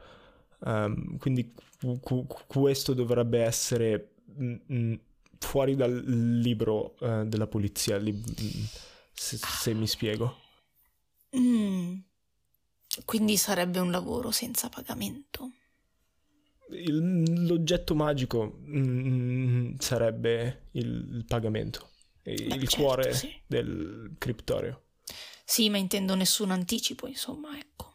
Um, quindi cu- questo dovrebbe essere mh, mh, fuori dal libro uh, della polizia, li- se, se, mi spiego. Mm. Quindi sarebbe un lavoro senza pagamento. Il, l'oggetto magico mh, sarebbe il, il pagamento, il, Beh, il certo, cuore sì. del criptorio. Sì, ma intendo nessun anticipo, insomma, ecco.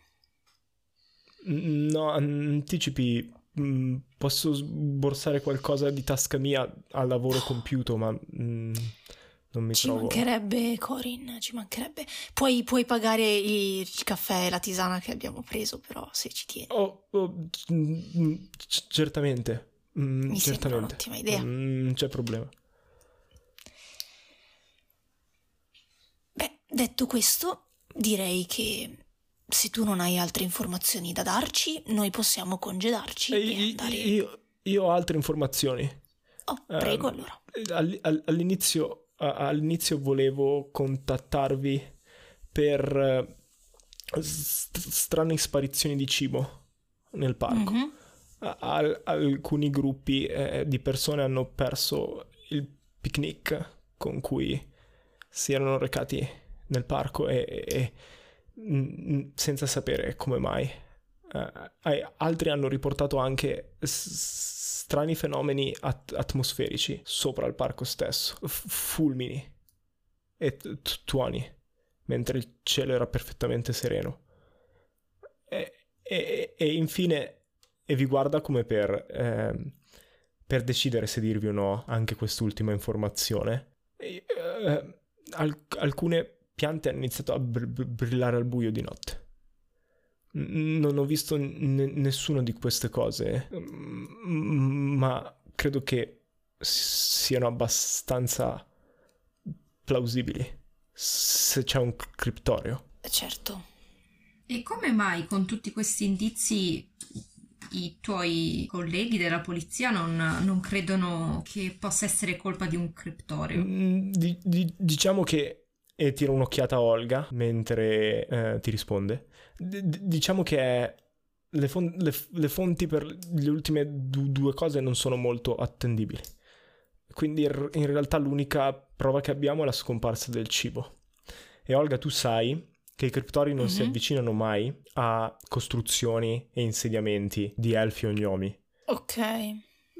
No, anticipi. Mm, posso sborsare qualcosa di tasca mia al lavoro oh. compiuto, ma mm, non mi ci trovo. Ci mancherebbe, Corin, ci mancherebbe. Puoi, puoi pagare il, il, caffè e la tisana che abbiamo preso, però, se ci tieni. Oh, oh c- certamente. Mm, mi certamente. sembra un'ottima idea. Non mm, c'è problema. Detto questo, direi che se tu non hai altre informazioni da darci, noi possiamo congedarci e, e andare... Io, io, ho altre informazioni. Oh, prego um, allora. All, all'inizio, all'inizio, volevo contattarvi per uh, st- strane sparizioni di cibo nel parco. Mm-hmm. Al- alcuni gruppi eh, di persone hanno perso il picnic con cui si erano recati nel parco e, e, e senza sapere come mai. Uh, altri hanno riportato anche s- strani fenomeni at- atmosferici sopra il parco stesso, F- fulmini e t- tuoni, mentre il cielo era perfettamente sereno. E, e, e infine, e vi guarda come per, eh, per decidere se dirvi o no anche quest'ultima informazione. E, eh, alc- alcune piante hanno iniziato a br- brillare al buio di notte. Non ho visto n- nessuna di queste cose, ma credo che siano abbastanza plausibili se c'è un criptorio. Certo. E come mai con tutti questi indizi i tuoi colleghi della polizia non, non credono che possa essere colpa di un criptorio? Di, di, diciamo che e tiro un'occhiata a Olga mentre eh, ti risponde. D- diciamo che le, fon- le, f- le, fonti per le ultime du- due cose non sono molto attendibili. Quindi in realtà l'unica prova che abbiamo è la scomparsa del cibo. E Olga, tu sai che i criptori non mm-hmm. si avvicinano mai a costruzioni e insediamenti di elfi o gnomi. Ok.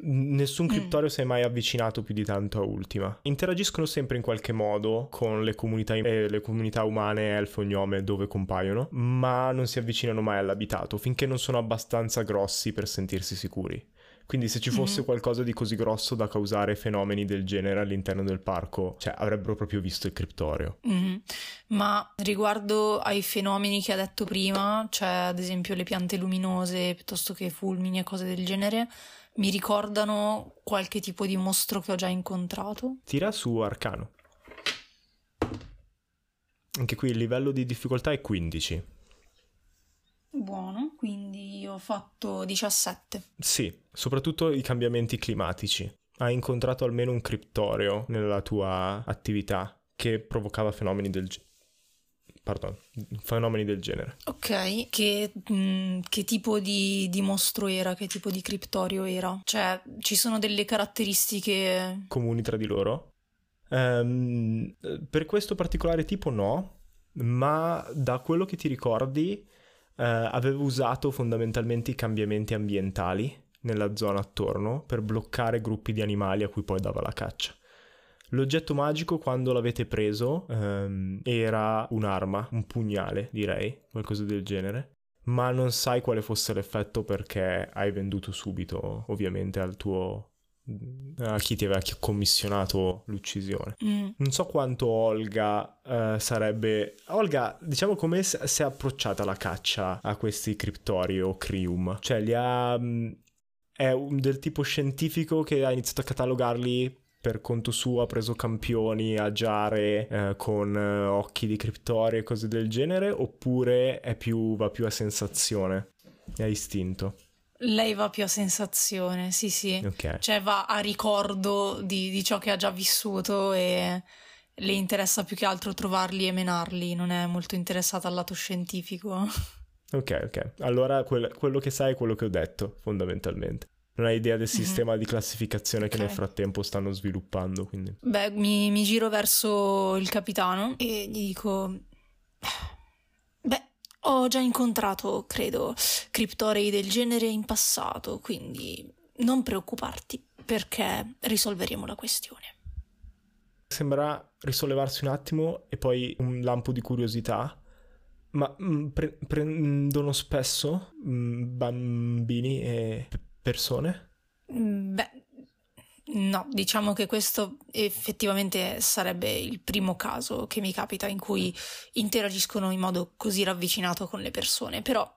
Nessun criptorio mm. si è mai avvicinato più di tanto a Ultima. Interagiscono sempre in qualche modo con le comunità, eh, le comunità umane, elfo, gnome dove compaiono, ma non si avvicinano mai all'abitato finché non sono abbastanza grossi per sentirsi sicuri. Quindi se ci fosse mm-hmm. qualcosa di così grosso da causare fenomeni del genere all'interno del parco, cioè avrebbero proprio visto il criptorio. Mm-hmm. Ma riguardo ai fenomeni che ha detto prima, cioè ad esempio le piante luminose piuttosto che fulmini e cose del genere, mi ricordano qualche tipo di mostro che ho già incontrato? Tira su arcano. Anche qui il livello di difficoltà è 15. Buono, quindi ho fatto 17. Sì, soprattutto i cambiamenti climatici. Hai incontrato almeno un criptoreo nella tua attività che provocava fenomeni del genere. Pardon, fenomeni del genere. Ok, che, mh, mm, che tipo di, di, mostro era? Che tipo di criptorio era? Cioè, ci sono delle caratteristiche comuni tra di loro? Um, per questo particolare tipo no, ma da quello che ti ricordi eh, avevo usato fondamentalmente i cambiamenti ambientali nella zona attorno per bloccare gruppi di animali a cui poi dava la caccia. L'oggetto magico quando l'avete preso ehm, era un'arma, un pugnale direi, qualcosa del genere, ma non sai quale fosse l'effetto perché hai venduto subito ovviamente al tuo a chi ti aveva commissionato l'uccisione. Mm. Non so quanto Olga uh, sarebbe... Olga, diciamo come si è approcciata la caccia a questi criptori o crium? Cioè li ha... Mm, è un, del tipo scientifico che ha iniziato a catalogarli per conto suo ha preso campioni a giare eh, con eh, occhi di criptori e cose del genere oppure più, va più a sensazione, è a istinto? Lei va più a sensazione, sì, sì. Okay. Cioè va a ricordo di, di, ciò che ha già vissuto e le interessa più che altro trovarli e menarli, non è molto interessata al lato scientifico. Ok, ok. Allora quel, quello che sai è quello che ho detto, fondamentalmente. Non hai idea del mhm. sistema mm-hmm. di classificazione okay. che nel frattempo stanno sviluppando, quindi... Beh, mi, mi giro verso il capitano e gli dico... Ho già incontrato, credo, criptorei del genere in passato, quindi non preoccuparti, perché risolveremo la questione. Sembra risollevarsi un attimo e poi un lampo di curiosità. Ma mm, pre- prendono spesso mm, bambini e persone? Mm, beh, No, diciamo che questo effettivamente sarebbe il primo caso che mi capita in cui interagiscono in modo così ravvicinato con le persone, però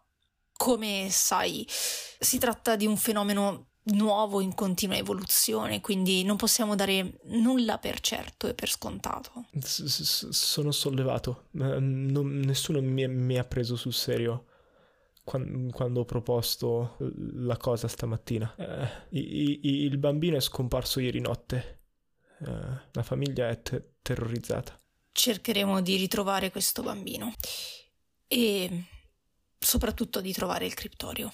come sai si tratta di un fenomeno nuovo in continua evoluzione, quindi non possiamo dare nulla per certo e per scontato. Sono sollevato, non, nessuno mi ha preso sul serio quando ho proposto la cosa stamattina. Eh, i, il bambino è scomparso ieri notte. Eh, la famiglia è te- terrorizzata. Cercheremo di ritrovare questo bambino e soprattutto di trovare il criptorio.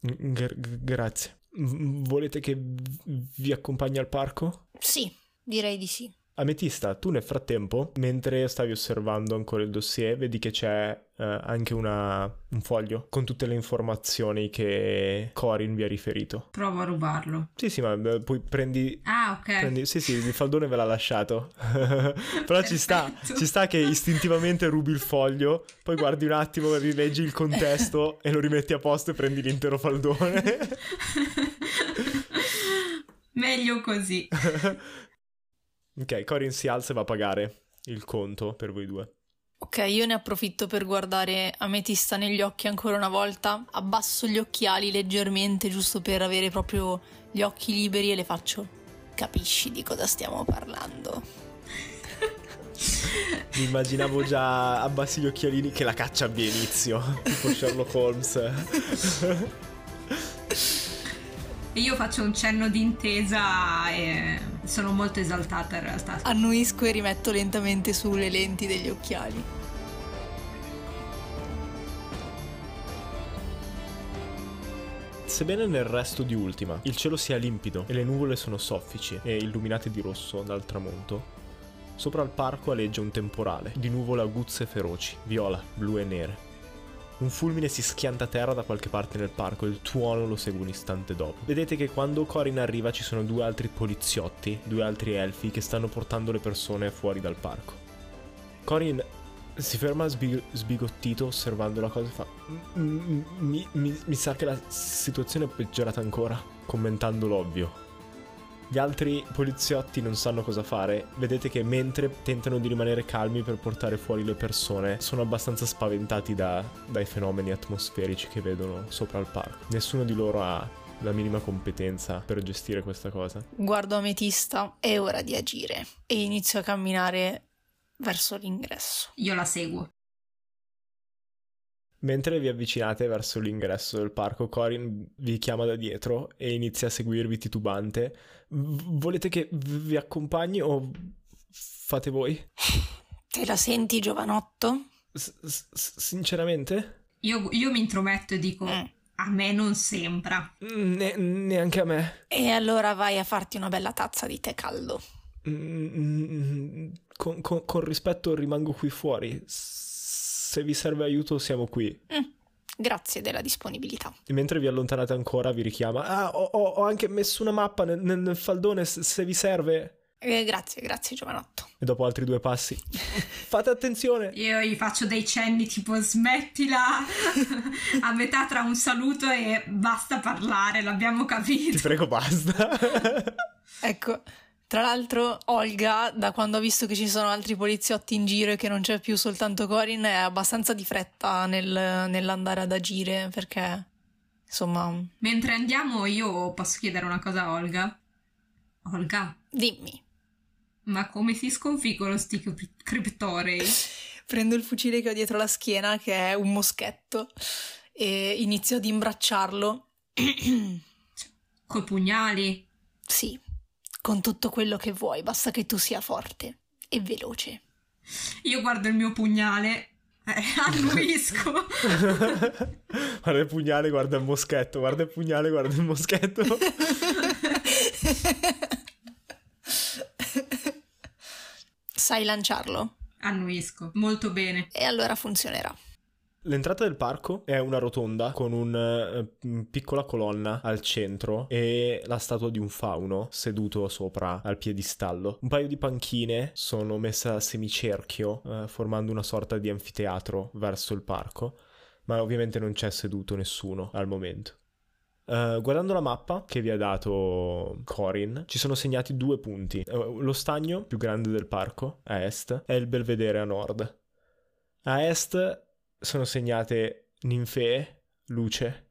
G- grazie. volete che vi accompagni al parco? Sì, direi di sì. Ametista, tu nel frattempo, mentre stavi osservando ancora il dossier, vedi che c'è eh, anche una, un foglio con tutte le informazioni che Corin vi ha riferito. Provo a rubarlo. Sì, sì, ma eh, poi prendi... Ah, ok. Prendi, sì, sì, il faldone ve l'ha lasciato. <laughs> <laughs> Però ci sta, ci sta che istintivamente rubi il foglio, poi guardi un attimo, rileggi il contesto <laughs> e lo rimetti a posto e prendi l'intero faldone. Meglio così. Ok, Corin si alza e va a pagare il conto per voi due. Ok, io ne approfitto per guardare Ametista negli occhi ancora una volta. Abbasso gli occhiali leggermente, giusto per avere proprio gli occhi liberi e le faccio. Capisci di cosa stiamo parlando? <laughs> Mi immaginavo già abbassi gli occhialini che la caccia abbia inizio, tipo Sherlock Holmes. <laughs> Io faccio un cenno d'intesa e sono molto esaltata in realtà. Annuisco e rimetto lentamente su le lenti degli occhiali. Sebbene nel resto di Ultima il cielo sia limpido e le nuvole sono soffici e illuminate di rosso dal tramonto, sopra il parco aleggia un temporale di nuvole aguzze e feroci, viola, blu e nere. Un fulmine si schianta a terra da qualche parte nel parco e il tuono lo segue un istante dopo. Vedete che quando Corin arriva ci sono due altri poliziotti, due altri elfi che stanno portando le persone fuori dal parco. Corin si ferma sbig- sbigottito osservando la cosa e fa "M- mi, mi- mi sa che la situazione è peggiorata ancora, commentando l'ovvio. Gli altri poliziotti non sanno cosa fare. Vedete che mentre tentano di rimanere calmi per portare fuori le persone, sono abbastanza spaventati da- dai fenomeni atmosferici che vedono sopra il parco. Nessuno di loro ha la minima competenza per gestire questa cosa. Guardo Ametista, è ora di agire e inizio a camminare verso l'ingresso. Io la seguo. Mentre vi avvicinate verso l'ingresso del parco, Corin vi chiama da dietro e inizia a seguirvi titubante. V- volete che v- vi accompagni o fate voi? <laughs> Te la senti, giovanotto? S- s- sinceramente? Io, io mi intrometto e dico: Mm. A me non sembra. Ne- neanche a me. E allora vai a farti una bella tazza di tè caldo. Mm, Con, con- con rispetto rimango qui fuori. Se vi serve aiuto siamo qui. Mm, Grazie della disponibilità. E mentre vi allontanate ancora vi richiama. Ah, ho, ho- anche messo una mappa nel, nel- nel faldone se, se vi serve. Eh, grazie, grazie, giovanotto. E dopo altri due passi. <laughs> Fate attenzione. Io gli faccio dei cenni tipo smettila <laughs> a metà tra un saluto e basta parlare, l'abbiamo Ti capito. prego, basta. Ecco, tra l'altro Olga, da quando ha visto che ci sono altri poliziotti in giro e che non c'è più soltanto Corin, è abbastanza di fretta nel- nell'andare ad agire perché, insomma, Mentre andiamo io posso chiedere una cosa a Olga. Olga, dimmi. ma come si sconfiggono sti cri- criptorei? Prendo il fucile che ho dietro la schiena, che è un moschetto, e inizio ad imbracciarlo. Coi pugnali? sì, con tutto quello che vuoi, basta che tu sia forte e veloce. Io guardo il mio pugnale, eh, <laughs> annuisco. <laughs> guarda il pugnale, guarda il moschetto. Guarda il pugnale, guarda il moschetto. <laughs> Sai lanciarlo? annuisco, molto bene. E allora funzionerà. L'entrata del parco è una rotonda con una piccola colonna al centro e la statua di un fauno seduto sopra al piedistallo. Un paio di panchine sono messe a semicerchio, eh, formando una sorta di anfiteatro verso il parco, ma ovviamente non c'è seduto nessuno al momento. Eh, guardando la mappa che vi ha dato Corin, ci sono segnati due punti. Eh, lo stagno più grande del parco, a est, e il belvedere a nord. A est sono segnate ninfee, luce.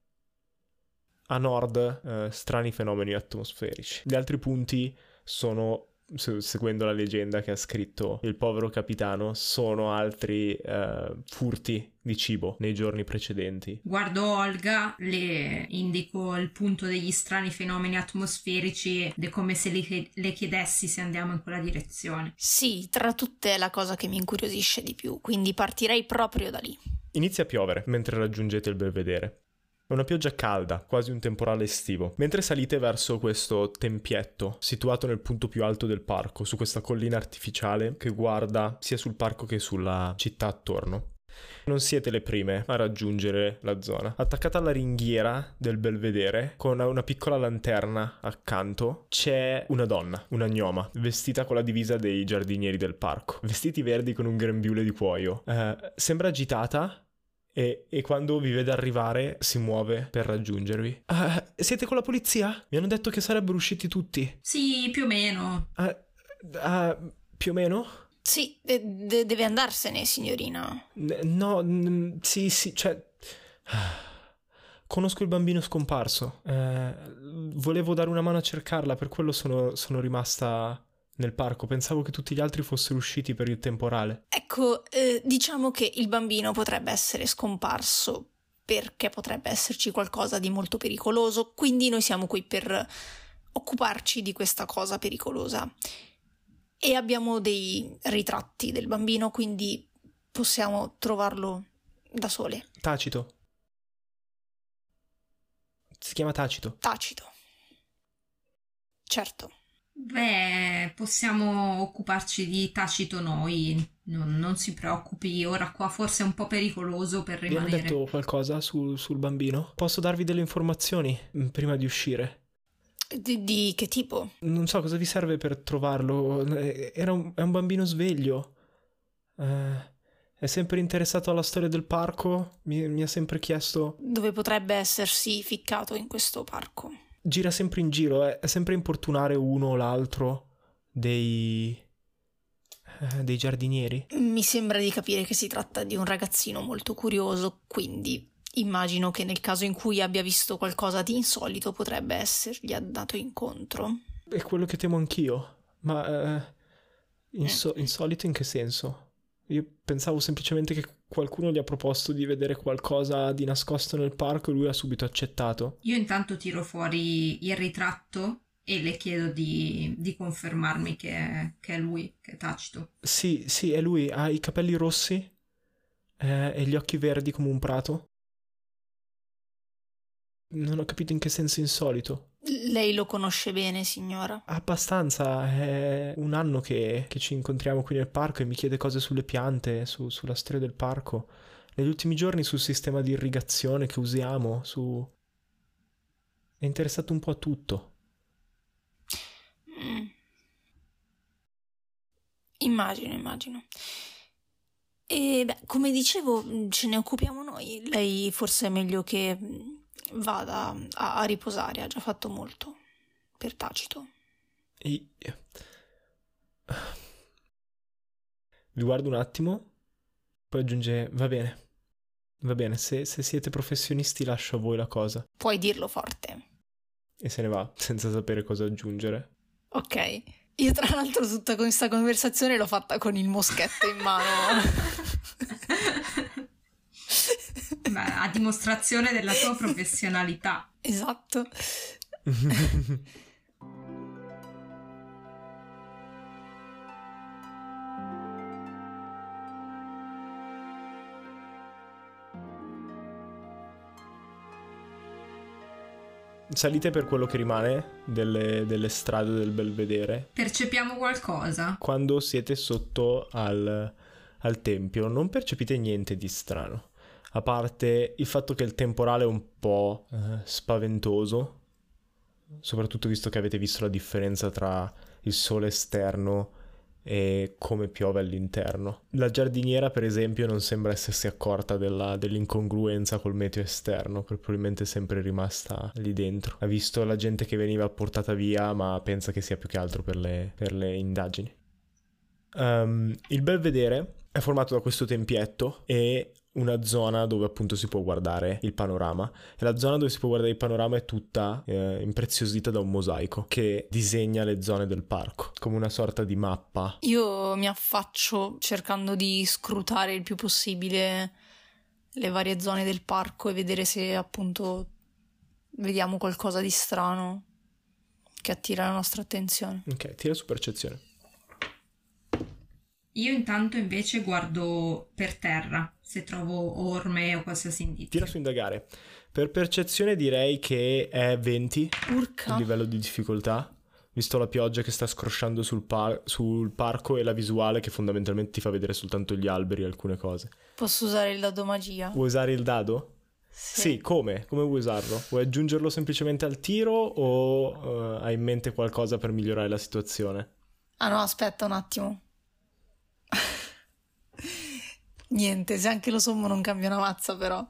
A nord, eh, strani fenomeni atmosferici. Gli altri punti sono, se- seguendo la leggenda che ha scritto il povero capitano, sono altri eh, furti di cibo nei giorni precedenti. Guardo Olga, le indico il punto degli strani fenomeni atmosferici ed è come se le, le chiedessi se andiamo in quella direzione. Sì, tra tutte è la cosa che mi incuriosisce di più, quindi partirei proprio da lì. Inizia a piovere mentre raggiungete il belvedere. È una pioggia calda, quasi un temporale estivo. Mentre salite verso questo tempietto, situato nel punto più alto del parco, su questa collina artificiale che guarda sia sul parco che sulla città attorno. Non siete le prime a raggiungere la zona. Attaccata alla ringhiera del belvedere, con una piccola lanterna accanto, c'è una donna, una gnoma, vestita con la divisa dei giardinieri del parco. Vestiti verdi con un grembiule di cuoio. Eh, sembra agitata e, e quando vi vede arrivare si muove per raggiungervi. Ah, siete con la polizia? Mi hanno detto che sarebbero usciti tutti. Sì, più o meno. Ah, ah, più o meno? Sì, de- de- deve andarsene, signorina. N- No, n- sì, sì, cioè... <sighs> Conosco il bambino scomparso. Eh, volevo dare una mano a cercarla, per quello sono, sono rimasta nel parco. Pensavo che tutti gli altri fossero usciti per il temporale. Ecco, eh, diciamo che il bambino potrebbe essere scomparso perché potrebbe esserci qualcosa di molto pericoloso, quindi noi siamo qui per occuparci di questa cosa pericolosa. E abbiamo dei ritratti del bambino, quindi possiamo trovarlo da sole. Tacito. Si chiama Tacito. Tacito. Certo. Beh, possiamo occuparci di Tacito noi. Non, non si preoccupi, ora qua forse è un po' pericoloso per Vi hanno rimanere. detto qualcosa su- sul bambino? Posso darvi delle informazioni mm, prima di uscire? Di, di che tipo? Non so cosa vi serve per trovarlo. Eh, Era un, è un bambino sveglio. Eh, è sempre interessato alla storia del parco. Mi, mi ha sempre chiesto. Dove potrebbe essersi ficcato in questo parco? Gira sempre in giro, è, è sempre importunare uno o l'altro dei. eh, dei giardinieri. Mi sembra di capire che si tratta di un ragazzino molto curioso, quindi immagino che nel caso in cui abbia visto qualcosa di insolito potrebbe essergli andato incontro. È quello che temo anch'io. Ma. eh, inso- insolito in che senso? Io pensavo semplicemente che qualcuno gli ha proposto di vedere qualcosa di nascosto nel parco e lui ha subito accettato. Io intanto tiro fuori il ritratto e le chiedo di, di confermarmi che è, che è lui, che è Tacito. Sì, sì, è lui. Ha i capelli rossi eh, e gli occhi verdi come un prato. Non ho capito in che senso insolito. Lei lo conosce bene, signora. Abbastanza, è un anno che, che ci incontriamo qui nel parco e mi chiede cose sulle piante, su- sulla storia del parco. Negli ultimi giorni sul sistema di irrigazione che usiamo, su... È interessato un po' a tutto. Mm. Immagino, immagino. E beh, come dicevo, mh, ce ne occupiamo noi. Lei forse è meglio che mh, vada a, a riposare, ha già fatto molto. Per tacito. E... Vi guardo un attimo, poi aggiunge, va bene, va bene, se, se siete professionisti lascio a voi la cosa. Puoi dirlo forte. E se ne va, <laughs> senza sapere cosa aggiungere. Ok. Io tra l'altro tutta questa conversazione l'ho fatta con il moschetto in mano. <laughs> Beh, a dimostrazione della tua professionalità. esatto. Salite per quello che rimane delle, delle strade del Belvedere. Percepiamo qualcosa? Quando siete sotto al, al tempio non percepite niente di strano. A parte il fatto che il temporale è un po' eh, spaventoso, soprattutto visto che avete visto la differenza tra il sole esterno e come piove all'interno. La giardiniera, per esempio, non sembra essersi accorta della- dell'incongruenza col meteo esterno, probabilmente è sempre rimasta lì dentro. Ha visto la gente che veniva portata via, ma pensa che sia più che altro per le, per le indagini. Ehm, il Belvedere è formato da questo tempietto e una zona dove appunto si può guardare il panorama. E la zona dove si può guardare il panorama è tutta eh, impreziosita da un mosaico che disegna le zone del parco come una sorta di mappa. Io mi affaccio cercando di scrutare il più possibile le varie zone del parco e vedere se appunto vediamo qualcosa di strano che attira la nostra attenzione. ok tira su percezione. Io intanto invece guardo per terra se trovo orme o qualsiasi indizio. tira su indagare per percezione direi che è 20 il Urca. livello di difficoltà visto la pioggia che sta scrosciando sul, par- sul parco e la visuale che fondamentalmente ti fa vedere soltanto gli alberi e alcune cose Posso usare il dado magia? vuoi usare il dado? Sì, come? Come vuoi usarlo? Vuoi aggiungerlo semplicemente al tiro o eh, hai in mente qualcosa per migliorare la situazione? Ah no, aspetta un attimo. Niente, se anche lo sommo non cambia una mazza però.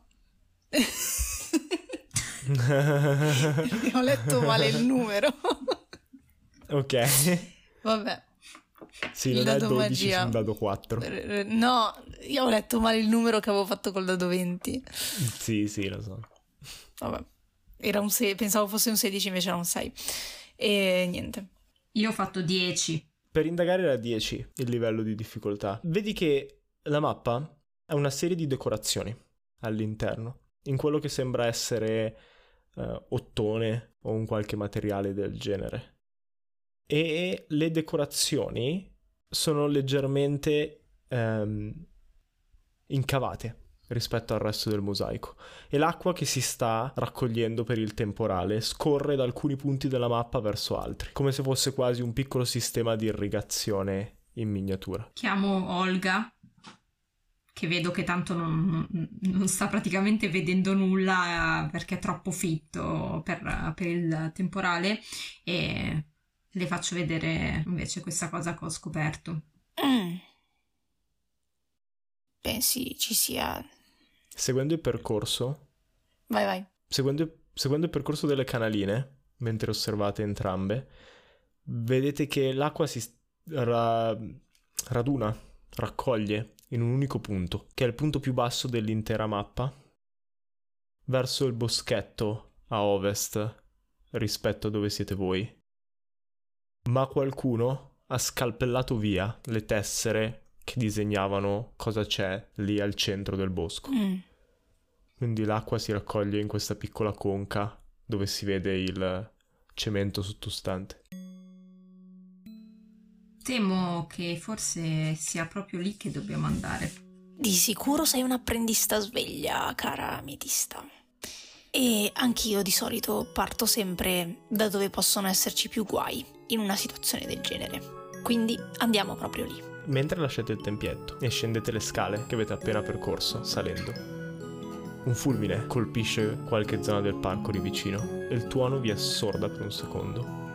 Ho letto male il numero. ok. Vabbè. Sì, Il non è dado 12 magia. un dado 4. Eh, No, io ho letto male il numero che avevo fatto col dado 20. Sì, sì, lo so. Vabbè. Era un 6, pensavo fosse un 16, invece era un 6. E niente. Io ho fatto 10. Per indagare era 10 il livello di difficoltà. Vedi che la mappa ha una serie di decorazioni all'interno, in quello che sembra essere eh, ottone o un qualche materiale del genere. E le decorazioni sono leggermente ehm, incavate. rispetto al resto del mosaico e l'acqua che si sta raccogliendo per il temporale scorre da alcuni punti della mappa verso altri, come se fosse quasi un piccolo sistema di irrigazione in miniatura. Chiamo Olga, che vedo che tanto non, non sta praticamente vedendo nulla eh, perché è troppo fitto per, per il temporale e le faccio vedere invece questa cosa che ho scoperto. Mm. Pensi ci sia Seguendo il percorso, Vai, vai. seguendo, seguendo il percorso delle canaline, mentre osservate entrambe, vedete che l'acqua si ra- raduna, raccoglie in un unico punto, che è il punto più basso dell'intera mappa, verso il boschetto a ovest rispetto a dove siete voi. Ma qualcuno ha scalpellato via le tessere che disegnavano cosa c'è lì al centro del bosco. Mm. Quindi l'acqua si raccoglie in questa piccola conca dove si vede il cemento sottostante. Temo che forse sia proprio lì che dobbiamo andare. Di sicuro sei un'apprendista sveglia, cara ametista. E anch'io di solito parto sempre da dove possono esserci più guai in una situazione del genere. Quindi andiamo proprio lì. Mentre lasciate il tempietto e scendete le scale che avete appena percorso, salendo, un fulmine colpisce qualche zona del parco di vicino e il tuono vi assorda per un secondo.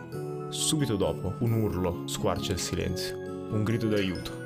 Subito dopo, un urlo squarcia il silenzio, un grido d'aiuto.